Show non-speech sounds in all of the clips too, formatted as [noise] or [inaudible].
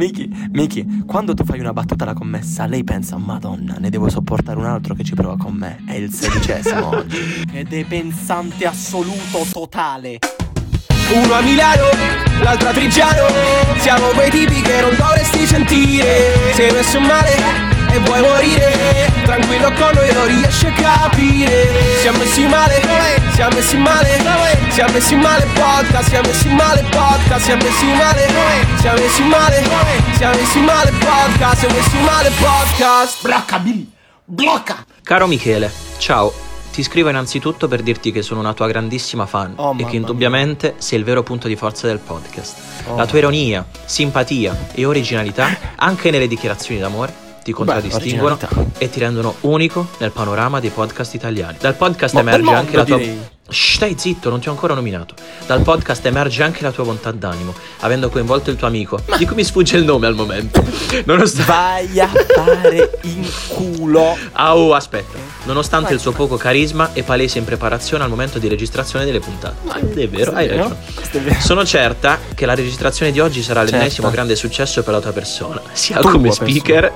Miki, Miki, quando tu fai una battuta alla commessa, lei pensa, Madonna, ne devo sopportare un altro che ci prova con me. È il sedicesimo [laughs] oggi. Ed è pensante assoluto totale. Uno a Milano, l'altro a Trigiano Siamo quei tipi che non dovresti sentire Sei messo male e vuoi morire. Tranquillo con noi non riesci a capire. Siamo messi male, siamo messi male Siamo messi male podcast, siamo messi male podcast Siamo messi male, siamo messi male Siamo messi male podcast, siamo messi male podcast Blocca Billy, blocca. Caro Michele, ciao. Ti scrivo innanzitutto per dirti che sono una tua grandissima fan Oh, e che indubbiamente sei il vero punto di forza del podcast. La tua ironia, simpatia e originalità, anche nelle dichiarazioni d'amore, ti contraddistinguono e ti rendono unico nel panorama dei podcast italiani. Dal podcast Ma emerge anche la tua. direi. Stai zitto, non ti ho ancora nominato. Dal podcast emerge anche la tua bontà d'animo, avendo coinvolto il tuo amico, di cui mi sfugge il nome al momento. [laughs] Nonostante. Vai a fare in culo. Ah, oh, aspetta. Nonostante il suo poco carisma e palese in preparazione al momento di registrazione delle puntate. Ma è vero, hai ragione. Sono certa che la registrazione di oggi sarà l'ennesimo Certo. grande successo per la tua persona, sia Tua come persona. speaker,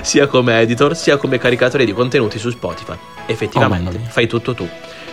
sia come editor, sia come caricatore di contenuti su Spotify. Oh, Effettivamente, mia. fai tutto tu.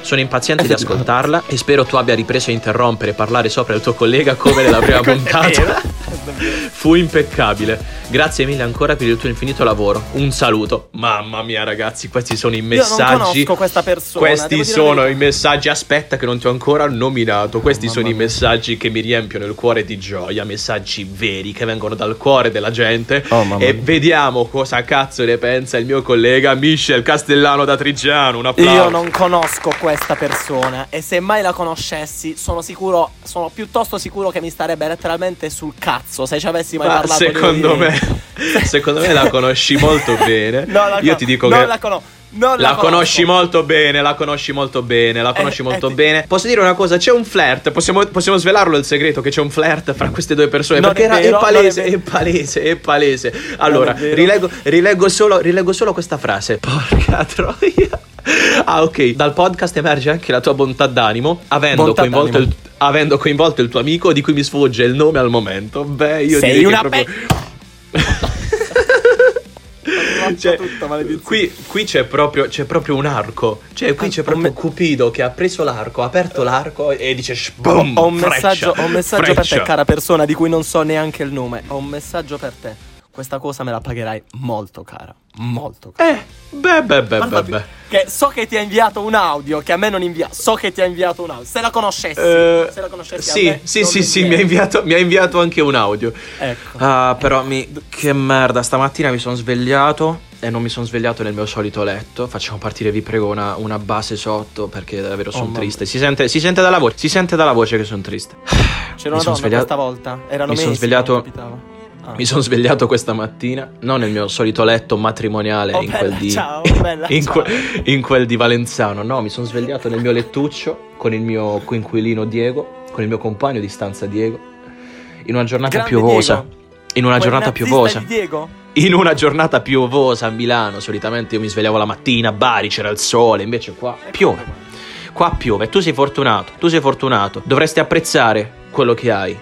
Sono impaziente di ascoltarla e spero tu abbia ripreso a interrompere e parlare sopra il tuo collega come nella prima [laughs] puntata. [laughs] Fu impeccabile. Grazie mille ancora per il tuo infinito lavoro. Un saluto. Mamma mia, ragazzi, questi sono i Io non messaggi. conosco questa persona. Questi sono i messaggi. Aspetta, che non ti ho ancora nominato. Questi Oh, sono i mamma mia. messaggi che mi riempiono il cuore di gioia. Messaggi veri che vengono dal cuore della gente. Oh, mamma e mia. vediamo cosa cazzo ne pensa il mio collega Michel Castellano da Trigiano. Un applauso. Io non conosco questa persona e se mai la conoscessi sono sicuro, sono piuttosto sicuro che mi starebbe letteralmente sul cazzo se ci avessi mai Ma parlato secondo me, [laughs] secondo me la conosci molto bene. [laughs] No, la Io ti dico non che la conosco. La conosco. conosci molto bene, la conosci molto bene, la conosci Eh, molto eh, bene. Posso dire una cosa? C'è un flirt, possiamo, possiamo svelarlo il segreto che c'è un flirt fra queste due persone. Non perché è vero, è palese, è è, palese, è palese. Allora, rileggo, rileggo, solo, rileggo solo questa frase. [laughs] Porca troia. Ah, ok. Dal podcast emerge anche la tua bontà d'animo, avendo, Bontà coinvolto il, d'animo. Avendo coinvolto il tuo amico di cui mi sfugge il nome al momento. Beh, io Sei direi una che proprio... Cioè, tutto, qui, qui c'è, proprio, c'è proprio un arco. Cioè, qui Ah, c'è ho proprio me- Cupido che ha preso l'arco, ha aperto l'arco e dice boom, Ho un freccia, messaggio, ho un messaggio per te, cara persona, di cui non so neanche il nome. Ho un messaggio per te. Questa cosa me la pagherai molto cara. Molto cara. Eh, beh, beh, beh, beh, Guardati, beh. Che so che ti ha inviato un audio che a me non invia. So che ti ha inviato un audio. Se la conoscessi, Eh, se la conoscessi sì, sì, sì, sì, mi ha, inviato, mi ha inviato anche un audio. Ecco. Ah, però mi. Che merda, stamattina mi sono svegliato e non mi sono svegliato nel mio solito letto. Facciamo partire, vi prego, una, una base sotto perché davvero sono Oh, triste. Si sente, si sente dalla voce, si sente dalla voce che sono triste. C'era mi una sono donna svegliato- questa volta. Erano mi sono svegliato-. Ah. Mi sono svegliato questa mattina, non nel mio solito letto matrimoniale Oh, in, bella, quel di, ciao, [laughs] bella, in, que- in quel di Valenzano, no, mi sono svegliato nel mio lettuccio con il mio coinquilino Diego, con il mio compagno di stanza Diego, in una giornata Grande piovosa. Diego. In una Quel giornata piovosa. di Diego? In una giornata piovosa a Milano, solitamente io mi svegliavo la mattina a Bari, c'era il sole, invece qua piove. Qua piove, tu sei fortunato, tu sei fortunato, dovresti apprezzare quello che hai.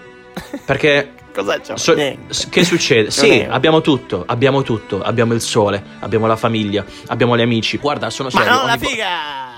Perché Cosa c'è? So- che succede? Sì, abbiamo tutto, abbiamo tutto, abbiamo il sole, abbiamo la famiglia, abbiamo gli amici. Guarda, sono Ma serio. no, la figa!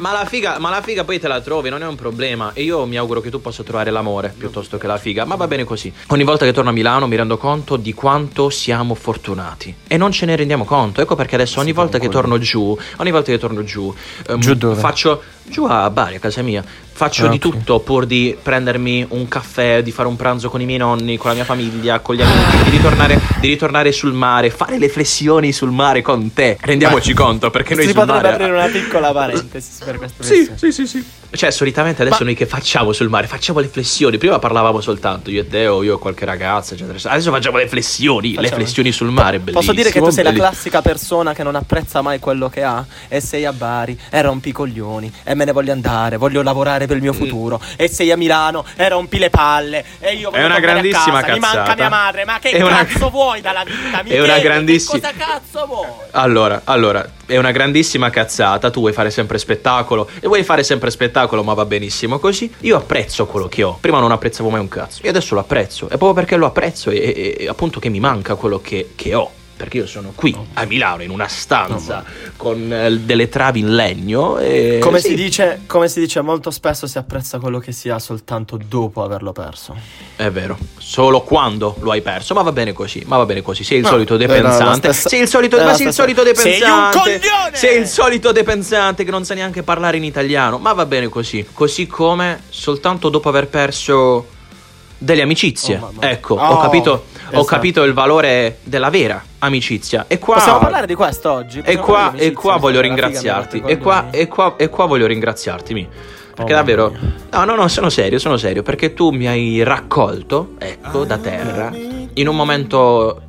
Ma la figa, ma la figa poi te la trovi, non è un problema. E io mi auguro che tu possa trovare l'amore piuttosto che la figa. Ma va bene così. Ogni volta che torno a Milano mi rendo conto di quanto siamo fortunati. E non ce ne rendiamo conto. Ecco perché adesso ogni volta che torno giù, ogni volta che torno giù, ehm, Giù dove? faccio giù a Bari, a casa mia. Faccio Ah, di ok. tutto pur di prendermi un caffè, di fare un pranzo con i miei nonni, con la mia famiglia, con gli amici, di ritornare, di ritornare sul mare, fare le flessioni sul mare con te. Rendiamoci conto, perché noi si sul potrebbe mare aprire una piccola parentesi per questo sì, sì, sì, sì. Cioè, solitamente adesso Ma- noi che facciamo sul mare? Facciamo le flessioni. Prima parlavamo soltanto io e te o io e qualche ragazza, eccetera. Adesso facciamo le flessioni. Le Facciamo. flessioni sul mare, bellissimo. Posso dire che tu sei la classica persona che non apprezza mai quello che ha e sei a Bari e rompi i coglioni e me ne voglio andare, voglio lavorare per il mio Mm. futuro e sei a Milano e rompi le palle e io voglio È una tornare a grandissima casa, mi manca cazzata. mia madre, ma che È una- cazzo vuoi dalla vita? Mi È una chiedi, grandissima- Che cosa cazzo vuoi? Allora, allora, è una grandissima cazzata. Tu vuoi fare sempre spettacolo e vuoi fare sempre spettacolo, ma va benissimo così. Io apprezzo quello che ho. Prima non apprezzavo mai un cazzo. E adesso lo apprezzo. E proprio perché lo apprezzo e, e- e appunto che mi manca quello che, che ho. Perché io sono qui a Milano in una stanza con eh, delle travi in legno. E Come, sì, si dice, come si dice, molto spesso si apprezza quello che si ha soltanto dopo averlo perso. È vero, solo quando lo hai perso, ma va bene così, ma va bene così. Sei il No, solito depensante. stessa- sei il solito, ma sei il solito Sei un depensante. coglione! Sei il solito depensante che non sa neanche parlare in italiano, ma va bene così. Così come soltanto dopo aver perso delle amicizie. Oh, ecco, Oh, ho capito ho esatto. capito il valore della vera amicizia. E qua Possiamo parlare di questo oggi? e qua, e qua voglio ringraziarti. E qua, e, qua, e qua voglio ringraziarti. Perché Oh, davvero. No, no, no, sono serio, sono serio. Perché tu mi hai raccolto, ecco, da terra, in un momento.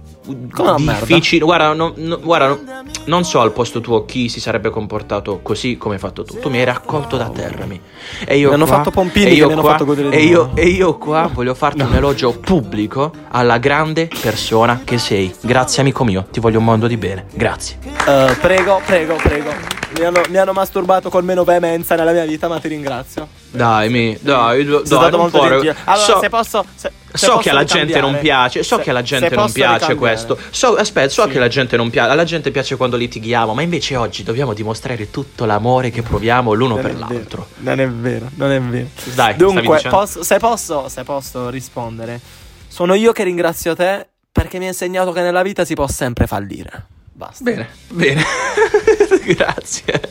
Come difficile. Guarda, no- no- guarda, no- non so al posto tuo chi si sarebbe comportato così come hai fatto tu. Tu mi hai raccolto da terra. Mi. E io Mi hanno qua- fatto pompini e io qua- fatto e io, e io qua voglio farti un elogio pubblico alla grande persona che sei. Grazie, amico mio. Ti voglio un mondo di bene. Grazie. Eh, prego, prego, prego. Mi hanno, mi hanno masturbato con meno veemenza nella mia vita, ma ti ringrazio. Dai, mi, dai, dai, stato non gentile. Allora, so, se posso. se- se so posso che alla gente non piace, so Se- che alla gente non piace questo. So, aspetta, so Sì. che alla gente non piace, alla gente piace quando litighiamo, ma invece oggi dobbiamo dimostrare tutto l'amore che proviamo l'uno Non per vero, l'altro. Non è vero, non è vero. Dai, Dunque, posso- se, posso, se posso rispondere, sono io che ringrazio te perché mi hai insegnato che nella vita si può sempre fallire. Basta. Bene, bene. [laughs] Grazie.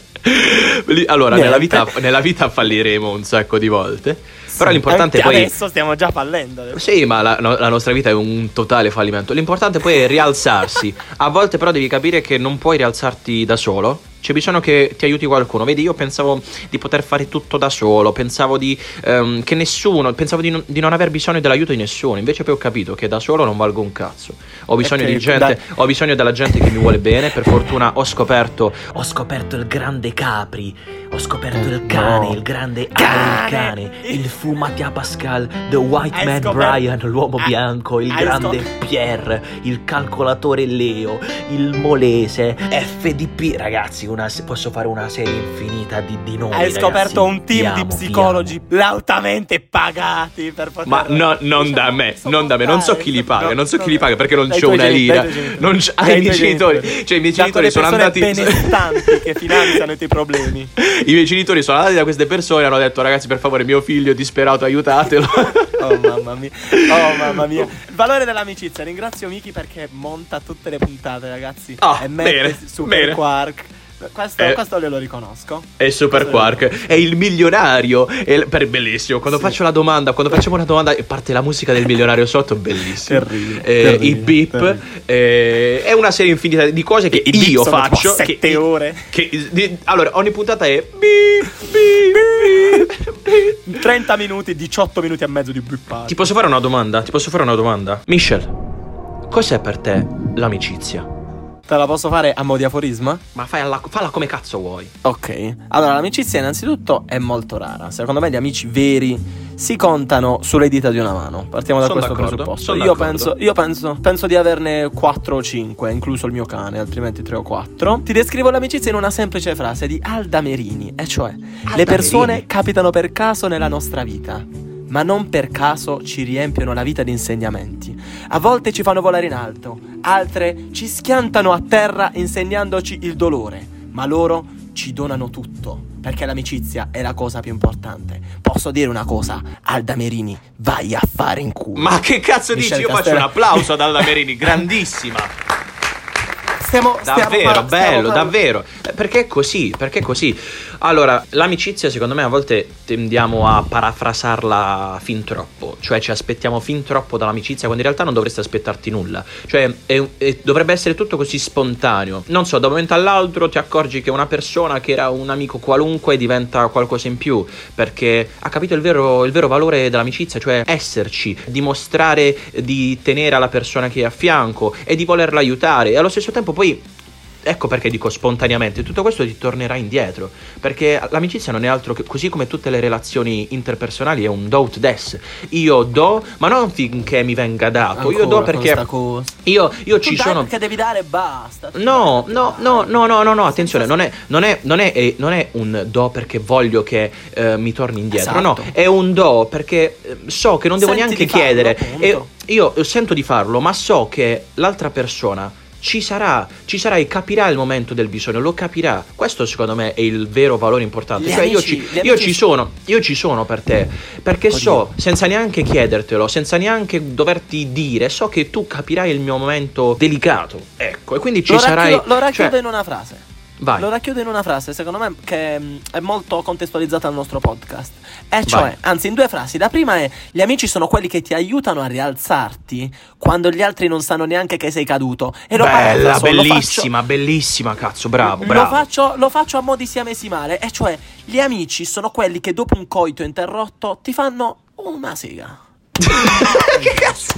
Allora, Niente. nella vita, nella vita falliremo un sacco di volte. Però Sì. l'importante è Anche poi. Adesso stiamo già fallendo. adesso. Sì, ma la, no- la nostra vita è un totale fallimento. L'importante poi è rialzarsi. A volte però devi capire che non puoi rialzarti da solo. C'è bisogno che ti aiuti qualcuno. Vedi, io pensavo di poter fare tutto da solo. Pensavo di ehm, che nessuno. Pensavo di non, di non aver bisogno dell'aiuto di nessuno. Invece poi ho capito che da solo non valgo un cazzo. Ho bisogno Ok, di gente. dai. Ho bisogno della gente che mi vuole bene. Per fortuna ho scoperto. Ho scoperto il grande Capri. Ho scoperto il cane. No. Il grande Cane. il cane. Il fu Mattia Pascal. The White Hai Man scoperto- Brian. L'uomo Hai- bianco. Il hai grande scop- Pierre. Il calcolatore Leo. Il molese. FDP. Ragazzi, una- posso fare una serie infinita di, di nomi. Hai ragazzi. scoperto un team di amo, vi psicologi lautamente pagati per poter ma no, non da me, non da me, non so chi li paga, non so chi li paga perché non tuoi una lira. Non c'ho- ah, Dai i miei genitori, cioè i miei genitori sono andati che [laughs] finanziano i tuoi problemi. I miei genitori sono andati da queste persone e hanno detto "Ragazzi, per favore, mio figlio è disperato, aiutatelo". [laughs] Oh mamma mia, oh mamma mia. Il valore dell'amicizia. Ringrazio Miki perché monta tutte le puntate, ragazzi. Ah, e mette bene, Super bene. Quark. Questo, Eh. questo glielo riconosco. È Super Quark, è il milionario. È per bellissimo. Quando faccio la domanda, quando facciamo una domanda e parte la musica del milionario sotto, bellissimo. Terribile, Eh, terribile, I beep. terribile. eh, è una serie infinita di cose che I io faccio. sette che- ore. che- di- allora, ogni puntata è beep, beep, beep, beep. 30 minuti, 18 minuti e mezzo di bippare. Ti posso fare una domanda? Ti posso fare una domanda? Michel, cos'è per te l'amicizia? Te la posso fare a mo' di aforisma? Ma fai alla- falla come cazzo vuoi. Ok. Allora, l'amicizia innanzitutto è molto rara. Secondo me gli amici veri si contano sulle dita di una mano. Partiamo da Sono questo presupposto. Io, penso, io penso, penso di averne 4 o 5, incluso il mio cane, altrimenti 3 o 4. Ti descrivo l'amicizia in una semplice frase di Alda Merini, e cioè: Le persone Merini. capitano per caso nella nostra vita. Ma non per caso ci riempiono la vita di insegnamenti. A volte ci fanno volare in alto, altre ci schiantano a terra insegnandoci il dolore, ma loro ci donano tutto, perché l'amicizia è la cosa più importante. Posso dire una cosa, Alda Merini, vai a fare in culo. Ma che cazzo Michel dici? Io faccio un applauso ad Alda Merini, grandissima. stiamo, stiamo Davvero, par- bello, par- davvero. Perché è così? Perché è così? Allora, l'amicizia secondo me a volte tendiamo a parafrasarla fin troppo, cioè ci aspettiamo fin troppo dall'amicizia quando in realtà non dovresti aspettarti nulla. Cioè, è- è- dovrebbe essere tutto così spontaneo. Non so, da un momento all'altro ti accorgi che una persona che era un amico qualunque diventa qualcosa in più, perché ha capito il vero, il vero valore dell'amicizia, cioè esserci, dimostrare di tenere alla persona che è a fianco e di volerla aiutare e allo stesso tempo poi ecco perché dico spontaneamente, tutto questo ti tornerà indietro, perché l'amicizia non è altro che, così come tutte le relazioni interpersonali, è un do ut des. Io do, ma non finché mi venga dato, io do Ancora perché io, io ci sono... perché devi dare e basta. No, no, no, no, no, no, no, attenzione, non è, non è, non è, eh, non è un do perché voglio che eh, mi torni indietro, no, Esatto. è un do perché eh, so che non devo Senti neanche di farlo, chiedere appunto. e io eh, sento di farlo, ma so che l'altra persona ci sarà, ci sarà e capirà il momento del bisogno, lo capirà. Questo secondo me è il vero valore importante. Cioè io, amici- ci, gli io ci sono- sono, io ci sono per te, perché Oddio. so, senza neanche chiedertelo, senza neanche doverti dire, so che tu capirai il mio momento delicato. Ecco, e quindi ci lo sarai... racchiudo, lo racchiudo cioè, in una frase. Vai. Lo racchiudo in una frase, secondo me, che mh, è molto contestualizzata al nostro podcast. E cioè, Vai. anzi, in due frasi. La prima è: gli amici sono quelli che ti aiutano a rialzarti quando gli altri non sanno neanche che sei caduto. E lo Bella, parafraso, lo bellissima, bellissima, cazzo, bravo, Faccio, bravo. lo, faccio, lo faccio a mo' di siamesimale. E cioè, gli amici sono quelli che dopo un coito interrotto ti fanno una sega. [laughs] che cazzo?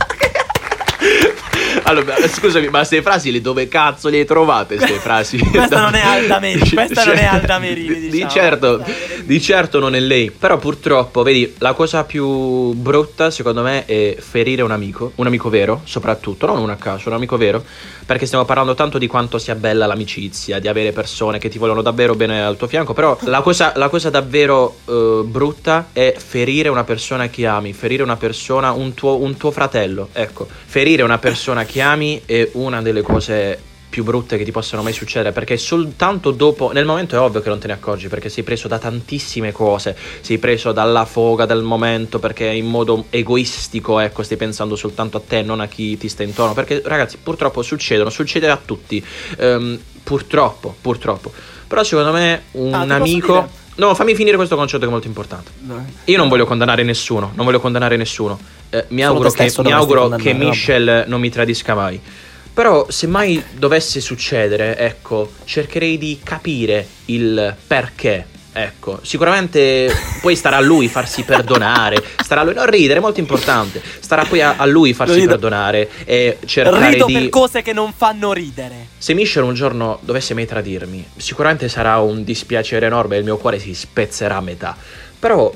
Allora, scusami, ma queste frasi le dove cazzo le hai trovate? Queste [laughs] frasi? Questa non è Alda Merini, Di- questa non è cioè, Alda Merini, Di diciamo. certo, di certo non è lei. Però purtroppo, vedi, la cosa più brutta secondo me è ferire un amico, un amico vero, soprattutto, non un a caso, un amico vero, perché stiamo parlando tanto di quanto sia bella l'amicizia, di avere persone che ti vogliono davvero bene al tuo fianco, però la cosa, la cosa davvero eh, brutta è ferire una persona che ami, ferire una persona, un tuo, un tuo fratello, ecco, ferire una persona che ami è una delle cose più brutte che ti possano mai succedere perché soltanto dopo nel momento è ovvio che non te ne accorgi perché sei preso da tantissime cose. Sei preso dalla foga del momento perché in modo egoistico ecco stai pensando soltanto a te non a chi ti sta intorno. Perché ragazzi purtroppo succedono succede a tutti. Ehm, purtroppo purtroppo. Però secondo me un Ah, amico no fammi finire questo concetto che è molto importante. Io non voglio condannare nessuno, non voglio condannare nessuno. Eh, mi auguro, che, mi auguro che Michelle non mi tradisca mai. Però, se mai dovesse succedere, ecco, cercherei di capire il perché. Ecco, sicuramente poi starà a lui farsi perdonare. Starà a lui. Non ridere, è molto importante. Starà poi a, a lui farsi Rido. perdonare e cercare Rido di. per cose che non fanno ridere. Se Michelle un giorno dovesse mai tradirmi, sicuramente sarà un dispiacere enorme e il mio cuore si spezzerà a metà. Però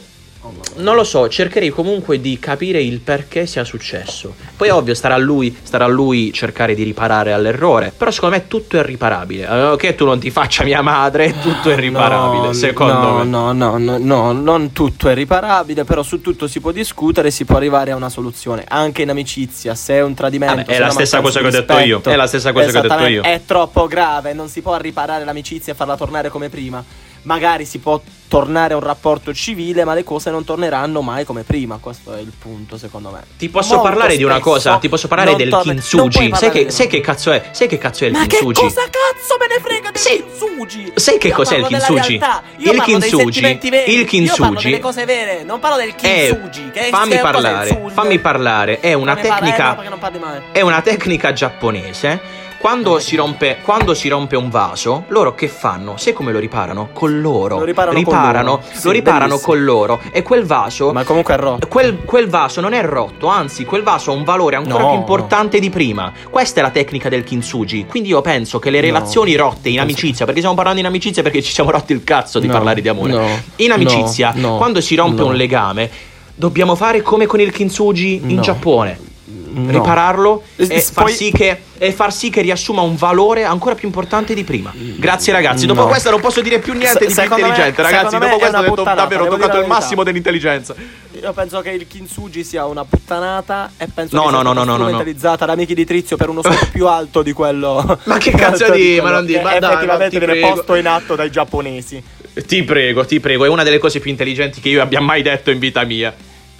non lo so, cercherei comunque di capire il perché sia successo. Poi ovvio starà a lui, starà a lui cercare di riparare all'errore, però secondo me tutto è riparabile. Allora, che tu non ti faccia mia madre, tutto è riparabile, No, secondo no, me. No, no, no, no, non tutto è riparabile, però su tutto si può discutere si può arrivare a una soluzione. Anche in amicizia, se è un tradimento. Vabbè, è la stessa cosa che ho detto io, è la stessa cosa che ho detto io. È troppo grave, non si può riparare l'amicizia e farla tornare come prima. Magari si può tornare a un rapporto civile, ma le cose non torneranno mai come prima. Questo è il punto, secondo me. Ti posso Molto parlare di una cosa? Ti posso parlare del torna- kintsugi? Sai che, sai che cazzo è? Sai che cazzo è il Ma che kintsugi? cosa cazzo me ne frega del Sì. kintsugi? Sai che Io cos'è il kintsugi? Io Il kintsugi- il Io parlo kintsugi- delle cose vere, non parlo del Eh, kintsugi. che è- fammi parlare, fammi parlare. È una tecnica. no, perché non parli mai. È una tecnica giapponese. Quando si, rompe, quando si rompe un vaso, loro che fanno? Sai come lo riparano? Con l'oro. Lo riparano con riparano, l'oro. lo Sì, riparano bellissimo. con l'oro. E quel vaso. Ma comunque è rotto. Quel, quel vaso non è rotto, anzi, quel vaso ha un valore ancora No, più importante di prima. Questa è la tecnica del kintsugi. Quindi io penso che le No. relazioni rotte in amicizia, perché stiamo parlando in amicizia perché ci siamo rotti il cazzo di No, parlare di amore. no, in amicizia, no, no, quando si rompe no. un legame, dobbiamo fare come con il kintsugi in No. Giappone. No. Ripararlo E- e far, poi- sì che, e far sì che riassuma un valore ancora più importante di prima. Grazie ragazzi. Dopo No. questo non posso dire più niente Se- di più secondo me- intelligente, ragazzi. Dopo è questo ho detto davvero, ho toccato il massimo dell'intelligenza. Io penso che il kintsugi sia una puttanata e penso No, che no, sia no, no, no, strumentalizzata da amici di Trizio per uno [laughs] scopo più alto di quello. Ma che cazzo di- ma non di- che ma dai, effettivamente ti viene posto in atto dai giapponesi. Ti prego, ti prego, è una delle cose più intelligenti che io abbia mai detto in vita mia.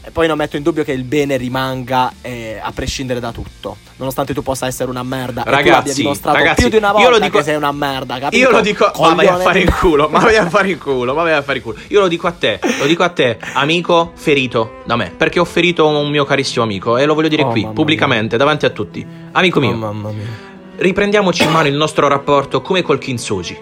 E poi non metto in dubbio che il bene rimanga eh, a prescindere da tutto. Nonostante tu possa essere una merda. tu Ragazzi, dimostrato ragazzi, più di una io volta lo dico- che sei una merda, capito? Io lo dico, ma vai a Coglione fare in culo, ma vai a fare in culo, ma vai a fare in culo. Io lo dico a te, lo dico a te, amico ferito da me, perché ho ferito un mio carissimo amico e lo voglio dire Oh, qui, pubblicamente, davanti a tutti. Amico Oh, mio, mamma mia. riprendiamoci in mano il nostro rapporto come col kintsugi.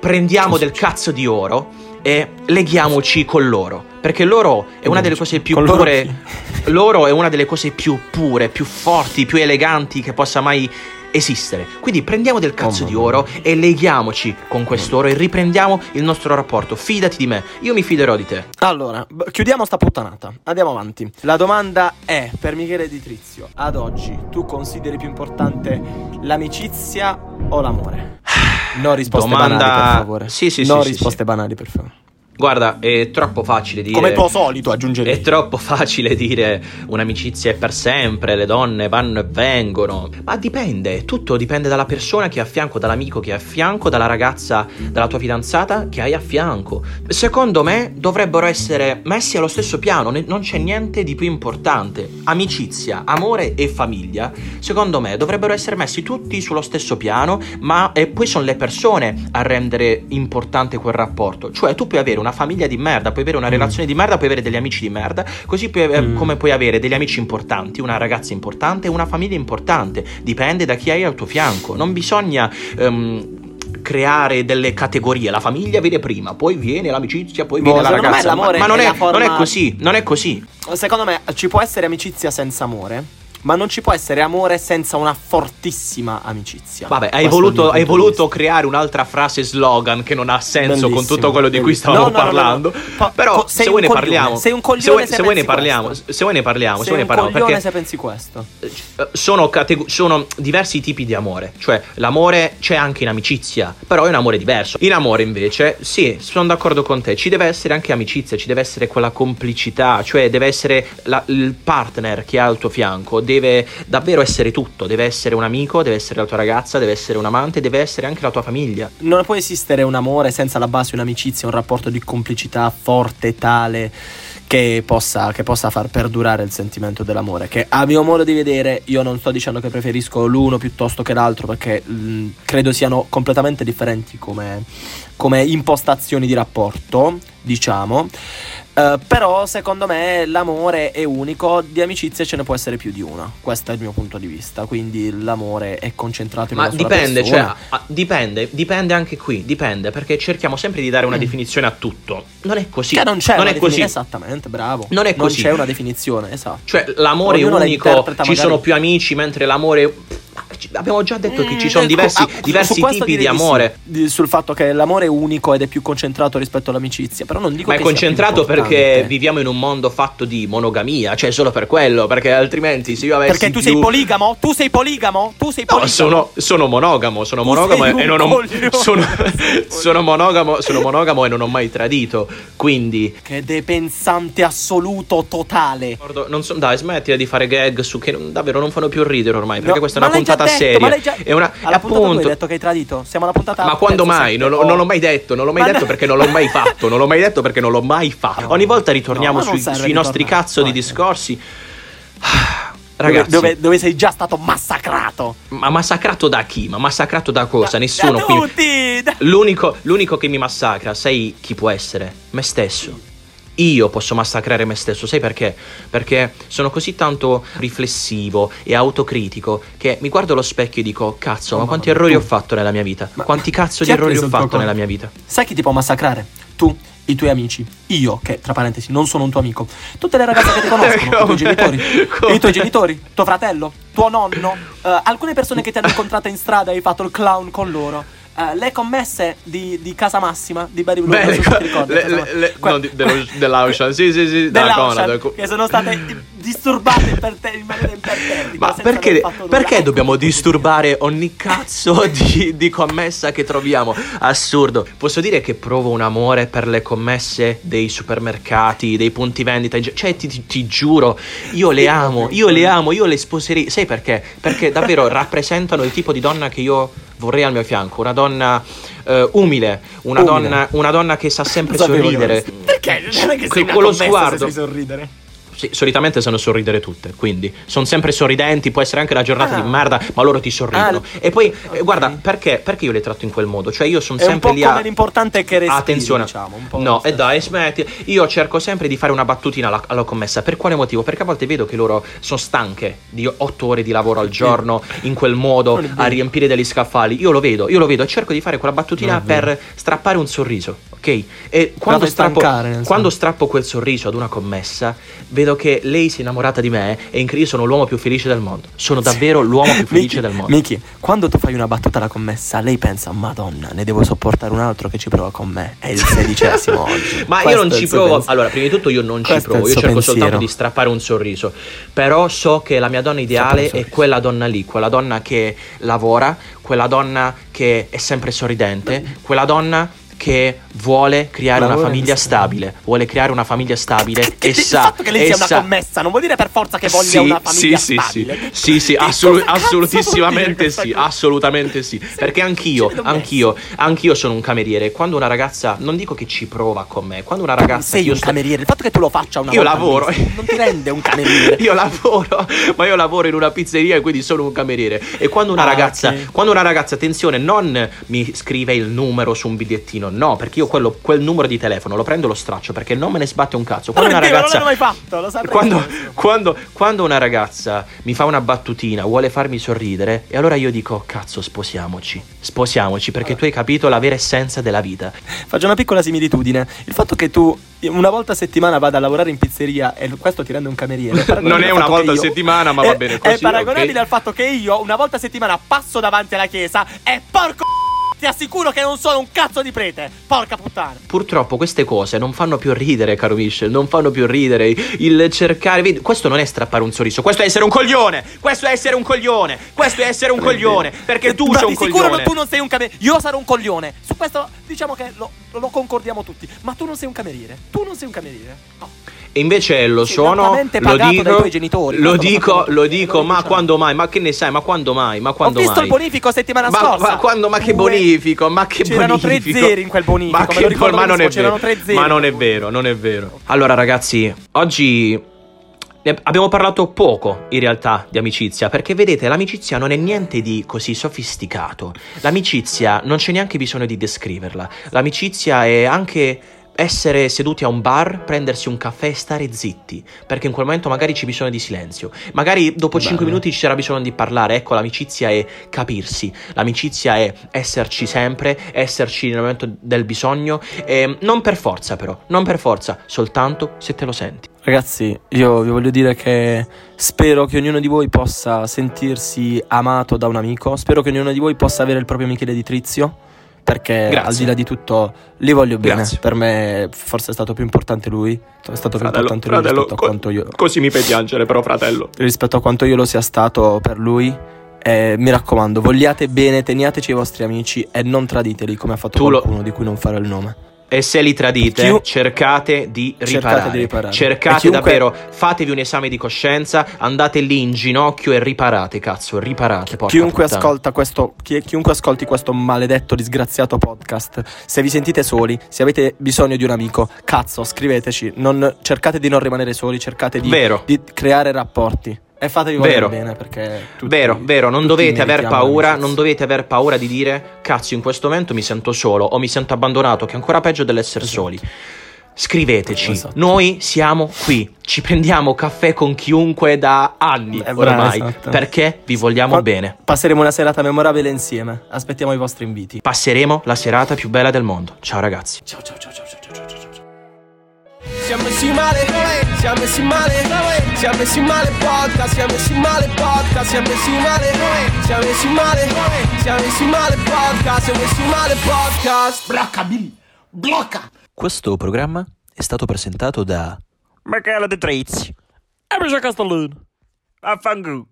Prendiamo del cazzo di oro e leghiamoci con l'oro. Perché l'oro è una delle cose più Con l'oro pure. chi? [laughs] L'oro è una delle cose più pure, più forti, più eleganti che possa mai esistere. Quindi prendiamo del cazzo Oh, di oro e leghiamoci con quest'oro e riprendiamo il nostro rapporto. Fidati di me, io mi fiderò di te. Allora, chiudiamo sta puttanata. Andiamo avanti. La domanda è, per Michele Di Trizio, ad oggi tu consideri più importante l'amicizia o l'amore? [sighs] Non risposte Domanda- banali, per favore. Sì, sì, sì, sì, risposte sì. banali, per favore. Guarda, è troppo facile dire. Come tuo solito, aggiungerei. È troppo facile dire un'amicizia è per sempre, le donne vanno e vengono. Ma dipende, tutto dipende dalla persona che hai a fianco, dall'amico che hai a fianco, dalla ragazza, dalla tua fidanzata che hai a fianco. Secondo me dovrebbero essere messi allo stesso piano, non c'è niente di più importante. Amicizia, amore e famiglia, secondo me dovrebbero essere messi tutti sullo stesso piano, ma e poi sono le persone a rendere importante quel rapporto. Cioè tu puoi avere una famiglia di merda, puoi avere una relazione di merda, puoi avere degli amici di merda, così puoi, Mm. come puoi avere degli amici importanti, una ragazza importante una famiglia importante. Dipende da chi hai al tuo fianco. Non bisogna ehm, creare delle categorie. La famiglia viene prima, poi viene l'amicizia, poi Boh, viene la ragazza. Ma, ma non, è forma- non è così, non è così. Secondo me ci può essere amicizia senza amore, ma non ci può essere amore senza una fortissima amicizia. Vabbè, hai voluto, hai voluto creare un'altra frase slogan che non ha senso con Bellissimo, tutto quello di cui stavamo No, no, no, no, no. parlando. Pa- Però se vuoi ne parliamo. se vuoi, ne parliamo. Se vuoi ne parliamo, se vuoi ne parliamo perché se pensi questo. eh, sono, catego- sono diversi tipi di amore. Cioè, l'amore c'è anche in amicizia, però è un amore diverso. In amore, invece, sì, sono d'accordo con te. Ci deve essere anche amicizia, ci deve essere quella complicità, cioè deve essere la- il partner che ha al tuo fianco, deve davvero essere tutto. Deve essere un amico, deve essere la tua ragazza, deve essere un amante, deve essere anche la tua famiglia. Non può esistere un amore senza la base un'amicizia, un rapporto di complicità forte tale che possa, che possa far perdurare il sentimento dell'amore. Che a mio modo di vedere, io non sto dicendo che preferisco l'uno piuttosto che l'altro, perché mh, credo siano completamente differenti come, come impostazioni di rapporto, diciamo. Eh, però secondo me l'amore è unico, di amicizia ce ne può essere più di una. Questo è il mio punto di vista. Quindi l'amore è concentrato in Ma una dipende, cioè, persona. a- dipende, dipende anche qui, dipende, perché cerchiamo sempre di dare una definizione a tutto. Non è così. Che non c'è non una è così. Esattamente, bravo. Non è così. c'è una definizione, esatto. Cioè, l'amore è Ognuno la unico, ci magari- sono più amici, mentre l'amore. Abbiamo già detto che ci sono Mm, diversi, ecco, ah, diversi tipi di sì, amore. di- sul fatto che l'amore è unico ed è più concentrato rispetto all'amicizia. Però non dico Ma è concentrato perché viviamo in un mondo fatto di monogamia, cioè solo per quello, perché altrimenti se io avessi Perché tu più... sei poligamo? Tu sei poligamo? Tu sei No, poligamo? sono, sono monogamo, sono Tu monogamo e, e non ho sono, [laughs] [laughs] sono monogamo, sono monogamo e non ho mai tradito. Quindi Che depensante assoluto totale. Non so, dai, smettila di fare gag su che davvero non fanno più ridere ormai. Perché No, questa è una puntata detto, seria. ma l'hai già- È una, Alla due hai appunto. detto che hai tradito. Siamo alla puntata Ma quando mai? Non, l'ho- Oh. non l'ho mai detto, non l'ho mai Ma detto no- perché non l'ho mai [laughs] fatto. Non l'ho mai detto perché non l'ho mai fatto. No. Ogni volta ritorniamo No, sui, sui nostri cazzo di discorsi. Ah, Dove- Ragazzi, dove, dove sei già stato massacrato. ma massacrato da chi? Ma massacrato da cosa? Nessuno da qui. tutti! da- L'unico, l'unico che mi massacra, sai chi può essere? Me stesso. Io posso massacrare me stesso, sai perché? Perché sono così tanto riflessivo e autocritico che mi guardo allo specchio e dico: Cazzo, ma quanti errori tu- ho fatto nella mia vita? Ma Quanti cazzo di errori ho fatto nella mia vita? Sai chi ti può massacrare? Tu, i tuoi amici, io, che tra parentesi non sono un tuo amico, tutte le ragazze che ti [laughs] conoscono, i tuoi genitori, Come? i tuoi genitori, tuo fratello, tuo nonno, eh, alcune persone che ti hanno incontrato in strada e hai fatto il clown con loro. Eh, le commesse di, di Casa Massima di Bari Blue, Beh, non le co- ricordi, le- le- le- Que- no, di- dello- [laughs] sì, sì, sì, della Conad. che sono state disturbate per te in maniera imperterrita. Ma perché, perché dobbiamo disturbare ogni cazzo [laughs] di, di commessa che troviamo? Assurdo. Posso dire che provo un amore per le commesse dei supermercati, dei punti vendita. Cioè, ti, ti- ti giuro, io le amo, io le amo, io le sposerei. Sai perché? Perché davvero [laughs] rappresentano il tipo di donna che io vorrei al mio fianco. Una donna eh, umile, una, Umile. Donna, una donna che sa sempre Lo sorridere. lo- Perché? Non è che sei Con se sguardo. sai sorridere. Sì, solitamente sanno sorridere tutte, quindi sono sempre sorridenti, può essere anche una giornata Ah. di merda, ma loro ti sorridono. Ah, e poi, eh, ok. guarda, perché, perché io le tratto in quel modo? Cioè io sono sempre lì a... l'importante è che respiri, Attenzione, diciamo, un po' no, e stesso. dai, smetti. Io cerco sempre di fare una battutina alla, alla commessa. Per quale motivo? Perché a volte vedo che loro sono stanche di otto ore di lavoro al giorno in quel modo a riempire degli scaffali. Io lo vedo, io lo vedo e cerco di fare quella battutina per strappare un sorriso, ok? E quando strappo, stancare, nel quando strappo quel sorriso ad una commessa, vedo che lei si è innamorata di me e in io sono l'uomo più felice del mondo. Sono davvero l'uomo più [laughs] felice Miki, del mondo. Miki, quando tu fai una battuta alla commessa, lei pensa, Madonna, ne devo sopportare un altro che ci prova con me. È il sedicesimo [laughs] oggi. Ma Questo io non ci provo. pensiero. Allora, prima di tutto io non ci Questo è provo. Io cerco soltanto pensiero. di strappare un sorriso. Però so che la mia donna ideale è quella donna lì, quella donna che lavora, quella donna che è sempre sorridente, quella donna che vuole creare una famiglia stabile, vuole creare una famiglia stabile Che- e sa il fatto che lei sia una sa- commessa non vuol dire per forza che voglia sì, una famiglia sì, sì, stabile. sì, sì, sì, che assolu- assolutissimamente sì, assolutamente sì. Perché anch'io, anch'io, anch'io sono un cameriere. Quando una ragazza, non dico che ci prova con me, quando una ragazza sei un sto- cameriere, il fatto che tu lo faccia una Io volta lavoro. mese non ti rende un cameriere. [laughs] Io lavoro, ma io lavoro in una pizzeria e quindi sono un cameriere. E quando una Ah, ragazza, ok. quando una ragazza, attenzione, non mi scrive il numero su un bigliettino, no, perché io quello, quel numero di telefono lo prendo e lo straccio perché non me ne sbatte un cazzo. Quando una è ragazza, mai fatto, lo quando, quando- quando una ragazza mi fa una battutina, vuole farmi sorridere, e allora io dico: Cazzo, sposiamoci. Sposiamoci perché tu hai capito la vera essenza della vita. Faccio una piccola similitudine. Il fatto che tu una volta a settimana vada a lavorare in pizzeria e questo ti rende un cameriere. [laughs] Non è una volta a io- settimana, ma va è- bene È così, paragonabile ok? al fatto che io una volta a settimana passo davanti alla chiesa e porco ti assicuro che non sono un cazzo di prete. Porca puttana. Purtroppo queste cose non fanno più ridere, caro Michel, non fanno più ridere. Il cercare, vedi, questo non è strappare un sorriso, questo è essere un coglione. Questo è essere un coglione. Questo è essere un coglione, perché tu Ma sei un di sicuro coglione. non- tu non sei un cameriere. Io sarò un coglione. Su questo diciamo che lo, lo concordiamo tutti. Ma tu non sei un cameriere. Tu non sei un cameriere. No. E invece lo Sei sono, lo dico, genitori, lo lo dico, lo dico, ma diciamo. quando mai? Ma che ne sai? Ma quando mai? Ma quando Ho visto mai? il bonifico settimana Ma, scorsa. ma quando? Ma che Due- bonifico? Ma che C'erano tre bonifico? zeri in quel bonifico, Ma, me che lo ricordo ma non è c'erano vero. Ma non è vero, non è vero. Allora, ragazzi, oggi abbiamo parlato poco in realtà di amicizia, perché vedete, l'amicizia non è niente di così sofisticato. L'amicizia non c'è neanche bisogno di descriverla. L'amicizia è anche essere seduti a un bar, prendersi un caffè e stare zitti, perché in quel momento magari c'è bisogno di silenzio. Magari dopo 5 Bello. minuti ci sarà bisogno di parlare. Ecco, l'amicizia è capirsi. L'amicizia è esserci sempre, esserci nel momento del bisogno. E non per forza, però, non per forza, soltanto se te lo senti. Ragazzi, io vi voglio dire che spero che ognuno di voi possa sentirsi amato da un amico. Spero che ognuno di voi possa avere il proprio Michele di Trizio. Perché Grazie. al di là di tutto li voglio bene. Grazie. Per me forse è stato più importante lui. È stato più importante lui rispetto a quanto io. così mi fai piangere, però, fratello. rispetto a quanto io lo sia stato per lui. Eh, mi raccomando, vogliate bene, teniateci i vostri amici e non traditeli come ha fatto Tu lo- qualcuno di cui non farò il nome. E se li tradite, Chiu- cercate di Cercate riparare. di riparare. Cercate chiunque- davvero, fatevi un esame di coscienza, andate lì in ginocchio e riparate, cazzo, riparate. Chiunque, ascolta questo, chi- chiunque ascolti questo maledetto, disgraziato podcast, se vi sentite soli, se avete bisogno di un amico, cazzo, scriveteci. Non- cercate di non rimanere soli, cercate di, di creare rapporti. E fatevi Vero. bene perché. tutti- vero, vero, non dovete aver paura, non dovete aver paura di dire cazzo in questo momento mi sento solo o mi sento abbandonato, che è ancora peggio dell'essere Esatto. soli. Scriveteci, Esatto. noi siamo qui, ci prendiamo caffè con chiunque da anni Eh, bravo, ormai, esatto. perché vi vogliamo Qua- bene. Passeremo una serata memorabile insieme. Aspettiamo i vostri inviti. Passeremo la serata più bella del mondo. Ciao ragazzi. Ciao ciao ciao ciao. ciao. Siamo messi male, siamo messi male, siamo messi male podcast, siamo messi male podcast, siamo messi male, siamo messi male, siamo messi male podcast, siamo messi male podcast. Blocca, Billy. Blocca. Questo programma è stato presentato da Michele De Trezzi. E Michel Castellone. Affanculo.